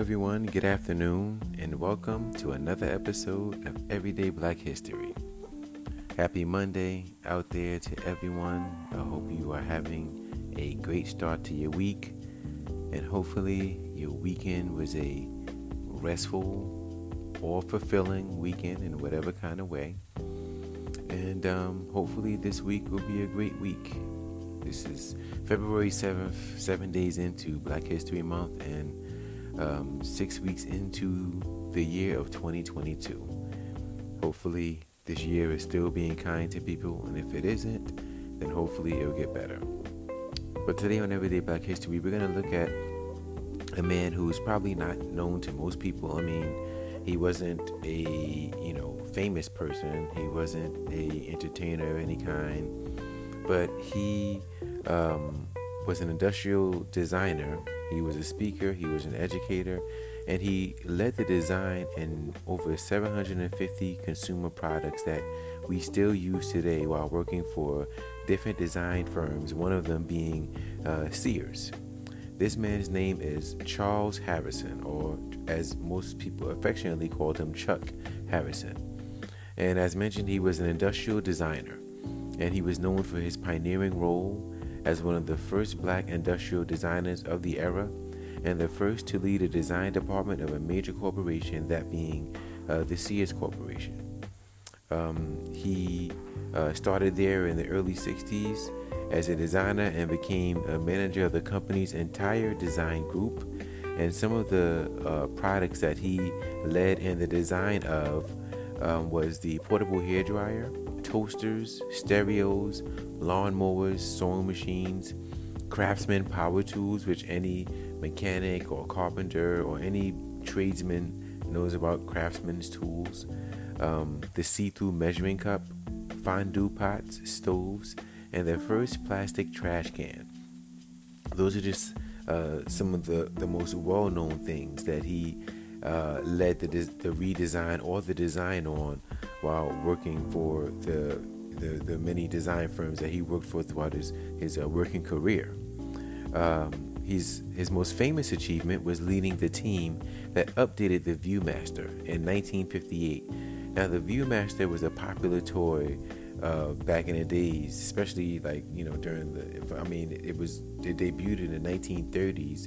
everyone. Good afternoon, and welcome to another episode of Everyday Black History. Happy Monday out there to everyone. I hope you are having a great start to your week, and hopefully, your weekend was a restful or fulfilling weekend in whatever kind of way. And um, hopefully, this week will be a great week. This is February 7th, seven days into Black History Month, and um, six weeks into the year of 2022. Hopefully, this year is still being kind to people, and if it isn't, then hopefully it'll get better. But today on Everyday Black History, we're going to look at a man who is probably not known to most people. I mean, he wasn't a you know famous person. He wasn't a entertainer of any kind, but he um, was an industrial designer he was a speaker, he was an educator, and he led the design in over 750 consumer products that we still use today while working for different design firms, one of them being uh, Sears. This man's name is Charles Harrison, or as most people affectionately called him, Chuck Harrison. And as mentioned, he was an industrial designer, and he was known for his pioneering role as one of the first black industrial designers of the era and the first to lead a design department of a major corporation, that being uh, the Sears Corporation. Um, he uh, started there in the early 60s as a designer and became a manager of the company's entire design group. And some of the uh, products that he led in the design of um, was the portable hair dryer, toasters, stereos, lawnmowers, sewing machines, craftsman power tools, which any mechanic or carpenter or any tradesman knows about craftsman's tools, um, the see through measuring cup, fondue pots, stoves, and their first plastic trash can. Those are just uh, some of the, the most well known things that he uh, led the, the redesign or the design on while working for the, the, the many design firms that he worked for throughout his, his uh, working career. Um, his, his most famous achievement was leading the team that updated the Viewmaster in 1958. Now, the Viewmaster was a popular toy uh, back in the days, especially like you know during the. I mean, it was it debuted in the 1930s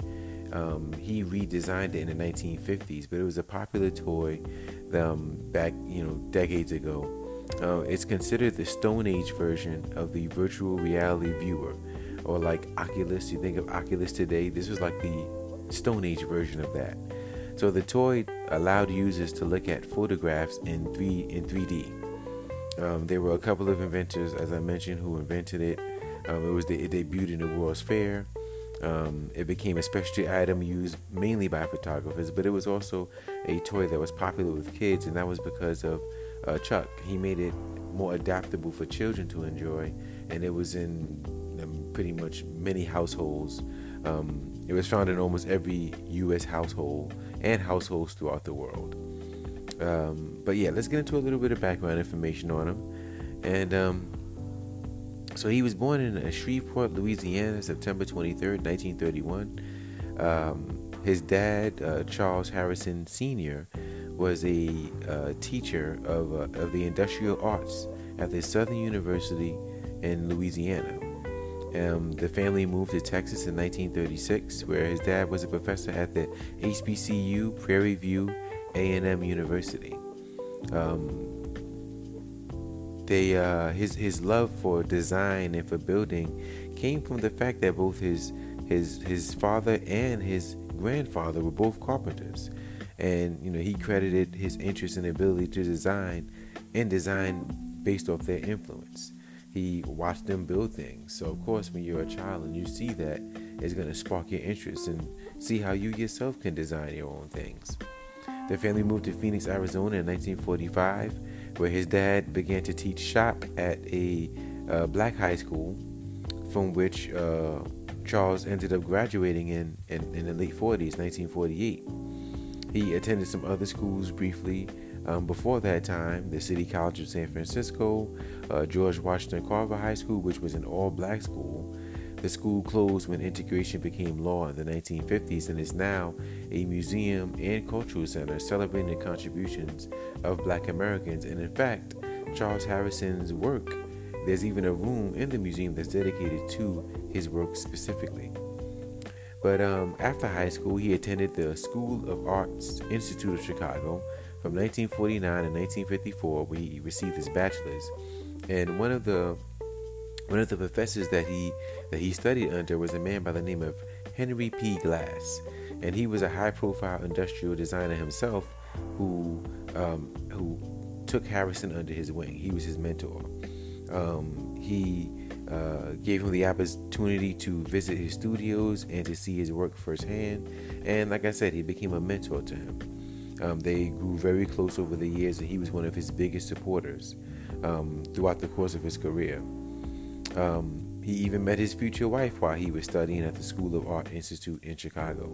um, he redesigned it in the 1950s, but it was a popular toy um, back, you know, decades ago. Uh, it's considered the Stone Age version of the virtual reality viewer, or like Oculus. You think of Oculus today, this was like the Stone Age version of that. So the toy allowed users to look at photographs in three in 3D. Um, there were a couple of inventors, as I mentioned, who invented it. Um, it was the, it debuted in the World's Fair. Um, it became a specialty item used mainly by photographers, but it was also a toy that was popular with kids, and that was because of uh, Chuck. He made it more adaptable for children to enjoy, and it was in um, pretty much many households. Um, it was found in almost every U.S. household and households throughout the world. Um, but yeah, let's get into a little bit of background information on him. And um, so he was born in Shreveport, Louisiana, September 23rd, 1931. Um, his dad, uh, Charles Harrison Sr., was a uh, teacher of, uh, of the industrial arts at the Southern University in Louisiana. Um, the family moved to Texas in 1936, where his dad was a professor at the HBCU Prairie View A&M University. Um, they uh, his his love for design and for building came from the fact that both his his his father and his grandfather were both carpenters, and you know he credited his interest and ability to design and design based off their influence. He watched them build things. So of course, when you're a child and you see that, it's going to spark your interest and see how you yourself can design your own things. The family moved to Phoenix, Arizona in 1945 where his dad began to teach shop at a uh, black high school, from which uh, Charles ended up graduating in, in, in, the late 40s, 1948. He attended some other schools briefly um, before that time the City College of San Francisco, uh, George Washington Carver High School, which was an all black school. The school closed when integration became law in the 1950s and is now a museum and cultural center celebrating the contributions of black Americans. And in fact, Charles Harrison's work, there's even a room in the museum that's dedicated to his work specifically. But um, after high school, he attended the School of Arts Institute of Chicago from 1949 to 1954, where he received his bachelor's. And one of the one of the professors that he that he studied under was a man by the name of Henry P. Glass, and he was a high-profile industrial designer himself, who um, who took Harrison under his wing. He was his mentor. Um, he uh, gave him the opportunity to visit his studios and to see his work firsthand. And like I said, he became a mentor to him. Um, they grew very close over the years, and he was one of his biggest supporters um, throughout the course of his career. Um, he even met his future wife while he was studying at the School of Art Institute in Chicago.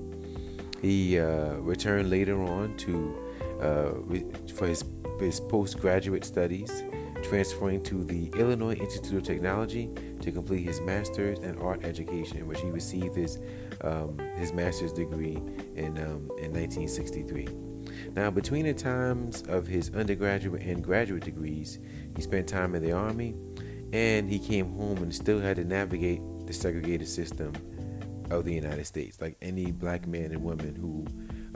He uh, returned later on to uh, for his his postgraduate studies, transferring to the Illinois Institute of Technology to complete his master's in art education, in which he received his um, his master's degree in um, in 1963. Now, between the times of his undergraduate and graduate degrees, he spent time in the army and he came home and still had to navigate the segregated system of the United States. Like any black man and woman who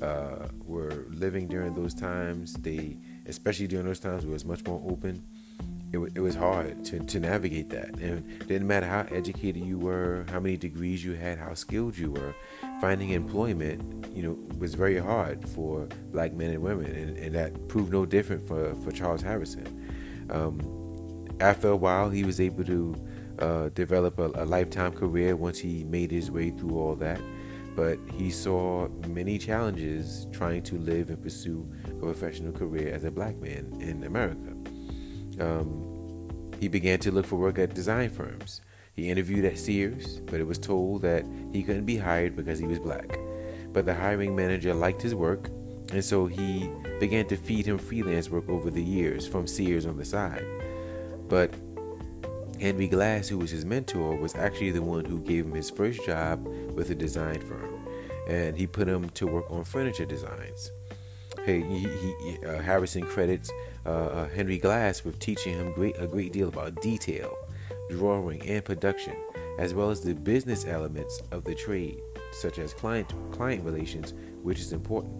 uh, were living during those times, they, especially during those times, where it was much more open. It, w- it was hard to, to navigate that, and didn't matter how educated you were, how many degrees you had, how skilled you were. Finding employment, you know, was very hard for black men and women, and, and that proved no different for for Charles Harrison. Um, after a while, he was able to uh, develop a, a, lifetime career once he made his way through all that. But he saw many challenges trying to live and pursue a professional career as a black man in America. Um, he began to look for work at design firms. He interviewed at Sears, but it was told that he couldn't be hired because he was black. But the hiring manager liked his work, and so he began to feed him freelance work over the years from Sears on the side. But Henry Glass, who was his mentor, was actually the one who gave him his first job with a design firm, and he put him to work on furniture designs. Hey, he, he, uh, Harrison credits uh, uh, Henry Glass with teaching him great a great deal about detail, drawing, and production, as well as the business elements of the trade, such as client client relations, which is important.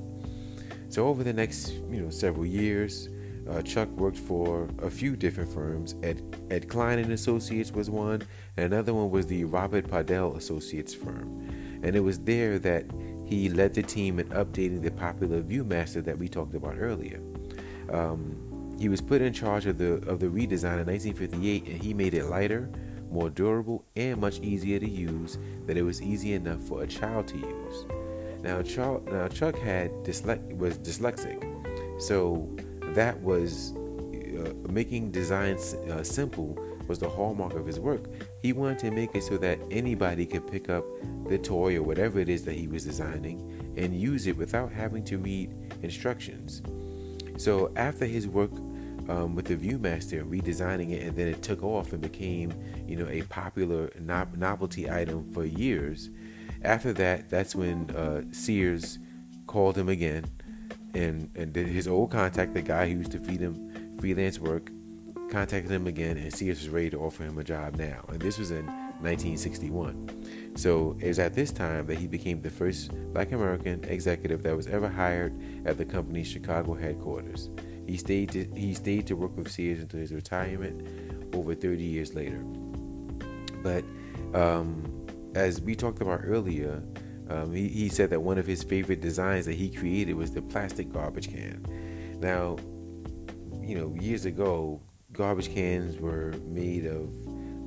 So over the next you know several years, uh, Chuck worked for a few different firms. Ed, Ed Klein and Associates was one, and another one was the Robert Podall Associates firm. And it was there that he led the team in updating the popular ViewMaster that we talked about earlier. Um, he was put in charge of the of the redesign in 1958, and he made it lighter, more durable, and much easier to use. That it was easy enough for a child to use. Now, Chuck, now Chuck had dysle- was dyslexic, so that was uh, making design uh, simple was the hallmark of his work. He wanted to make it so that anybody could pick up the toy or whatever it is that he was designing and use it without having to read instructions. So after his work um, with the ViewMaster and redesigning it, and then it took off and became, you know, a popular no- novelty item for years. After that, that's when uh, Sears called him again and and his old contact, the guy who used to feed him freelance work, contacted him again, and Sears was ready to offer him a job now. And this was in 1961. So it was at this time that he became the first Black American executive that was ever hired at the company's Chicago headquarters. He stayed to, he stayed to work with Sears until his retirement over 30 years later. But um, as we talked about earlier, um, he, he said that one of his favorite designs that he created was the plastic garbage can. Now, you know, years ago, garbage cans were made of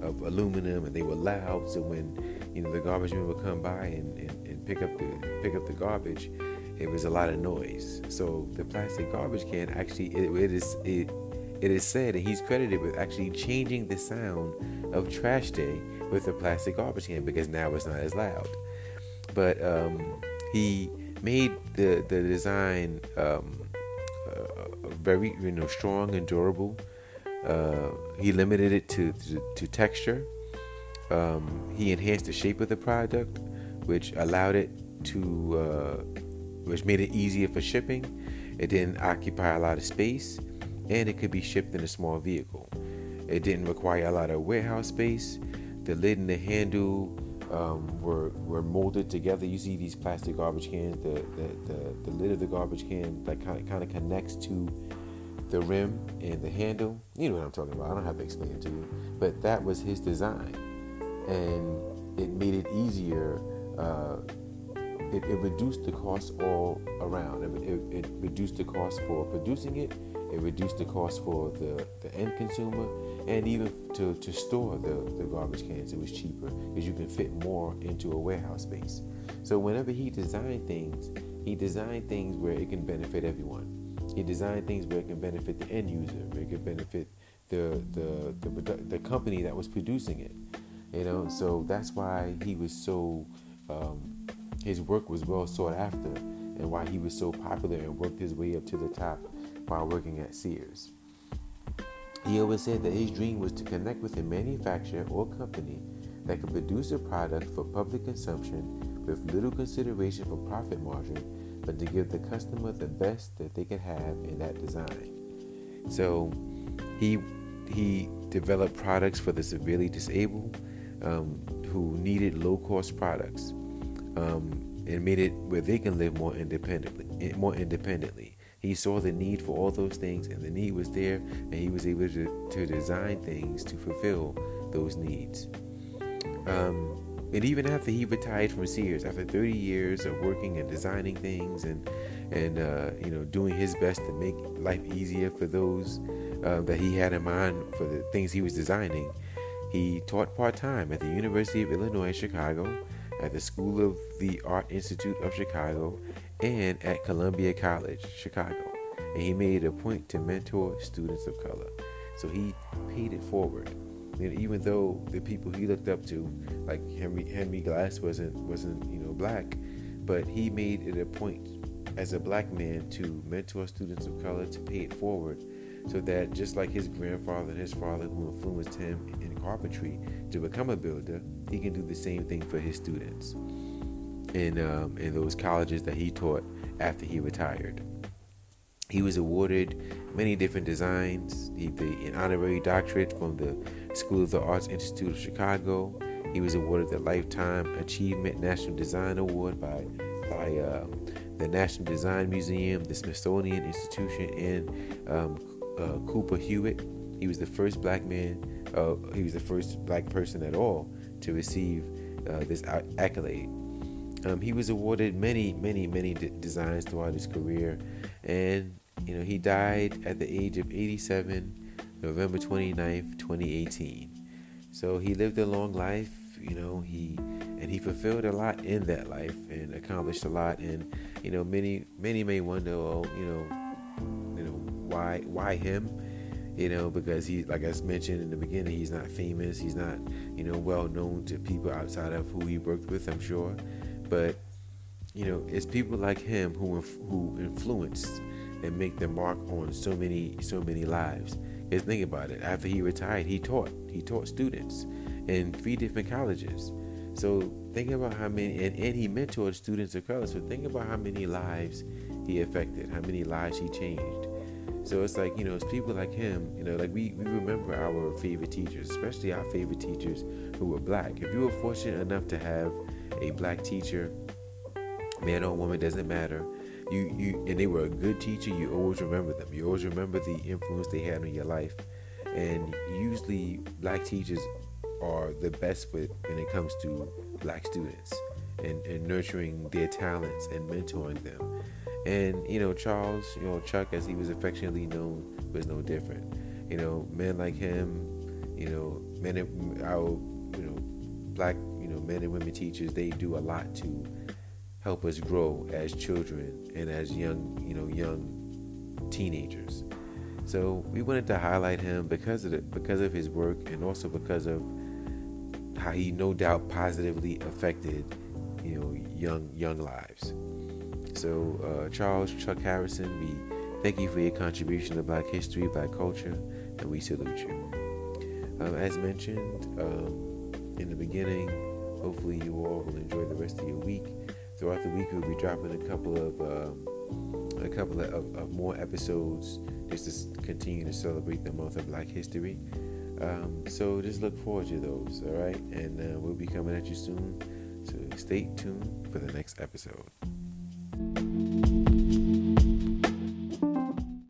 of aluminum and they were loud. So when you know the garbage man would come by and, and, and pick up the pick up the garbage, it was a lot of noise. So the plastic garbage can actually it, it is it it is said and he's credited with actually changing the sound of trash day with the plastic garbage can because now it's not as loud but um, he made the the design um, uh, very you know strong and durable. Uh, he limited it to, to, to texture, Um, he enhanced the shape of the product, which allowed it to, uh, which made it easier for shipping. It didn't occupy a lot of space, and it could be shipped in a small vehicle. It didn't require a lot of warehouse space. The lid and the handle um, were were molded together. You see these plastic garbage cans. The the, the, the lid of the garbage can like kind of kind of connects to the rim and the handle. You know what I'm talking about. I don't have to explain it to you, but that was his design, and it made it easier. Uh, it, it, reduced the cost all around. It, it, it reduced the cost for producing it. It reduced the cost for the, the end consumer and even to, to store the, the garbage cans, it was cheaper because you can fit more into a warehouse space. So whenever he designed things, he designed things where it can benefit everyone. He designed things where it can benefit the end user, where it can benefit the the the, the company that was producing it. You know, so that's why he was so um, his work was well sought after, and why he was so popular and worked his way up to the top while working at Sears. He always said that his dream was to connect with a manufacturer or company that could produce a product for public consumption with little consideration for profit margin, but to give the customer the best that they could have in that design. So he he developed products for the severely disabled um, who needed low cost products um, and made it where they can live more independently more independently he saw the need for all those things, and the need was there, and he was able to, to design things to fulfill those needs. Um, and even after he retired from Sears, after 30 years of working and designing things and and uh, you know doing his best to make life easier for those uh, that he had in mind for the things he was designing, he taught part time at the University of Illinois Chicago, at the School of the Art Institute of Chicago, and at Columbia College, Chicago. And he made a point to mentor students of color. So he paid it forward. And even though the people he looked up to, like Henry Henry Glass wasn't wasn't, you know, black, but he made it a point as a black man to mentor students of color to pay it forward so that just like his grandfather and his father who influenced him in carpentry to become a builder, he can do the same thing for his students in um, in those colleges that he taught after he retired. He was awarded many different designs. He an honorary doctorate from the School of the Arts Institute of Chicago. He was awarded the Lifetime Achievement National Design Award by by uh, the National Design Museum, the Smithsonian Institution, and um, uh, Cooper Hewitt. He was the first black man. Uh, he was the first black person at all to receive uh, this accolade. Um, he was awarded many, many, many designs throughout his career, and you know he died at the age of 87, November 29th, 2018. So he lived a long life, you know. He and he fulfilled a lot in that life and accomplished a lot. And you know, many, many may wonder, you know, you know, why, why him? You know, because he, like I mentioned in the beginning, he's not famous. He's not, you know, well known to people outside of who he worked with. I'm sure, but you know, it's people like him who who influence and make the mark on so many so many lives. Because think about it. After he retired, he taught. He taught students in three different colleges. So think about how many, and, and he mentored students of color. So think about how many lives he affected, how many lives he changed. So it's like, you know, it's people like him, you know, like we, we remember our favorite teachers, especially our favorite teachers who were black. If you were fortunate enough to have a black teacher, man or woman, doesn't matter. You you and they were a good teacher. You always remember them. You always remember the influence they had on your life. And usually, black teachers are the best with when it comes to black students and, and nurturing their talents and mentoring them. And you know, Charles, you know, Chuck, as he was affectionately known, was no different. You know, men like him, you know, men, our, you know, black you know, men and women teachers, they do a lot to help us grow as children and as young, you know, young teenagers. So we wanted to highlight him because of the, because of his work and also because of how he no doubt positively affected, you know, young young lives. So uh, Charles Chuck Harrison, we thank you for your contribution to Black history, Black culture, and we salute you. Um, as mentioned. Um, in the beginning. Hopefully, you all will enjoy the rest of your week. Throughout the week, we'll be dropping a couple of um, a couple of, of, of, more episodes just to continue to celebrate the month of Black History. Um, so just look forward to those, all right? And uh, we'll be coming at you soon. So stay tuned for the next episode. Thank you.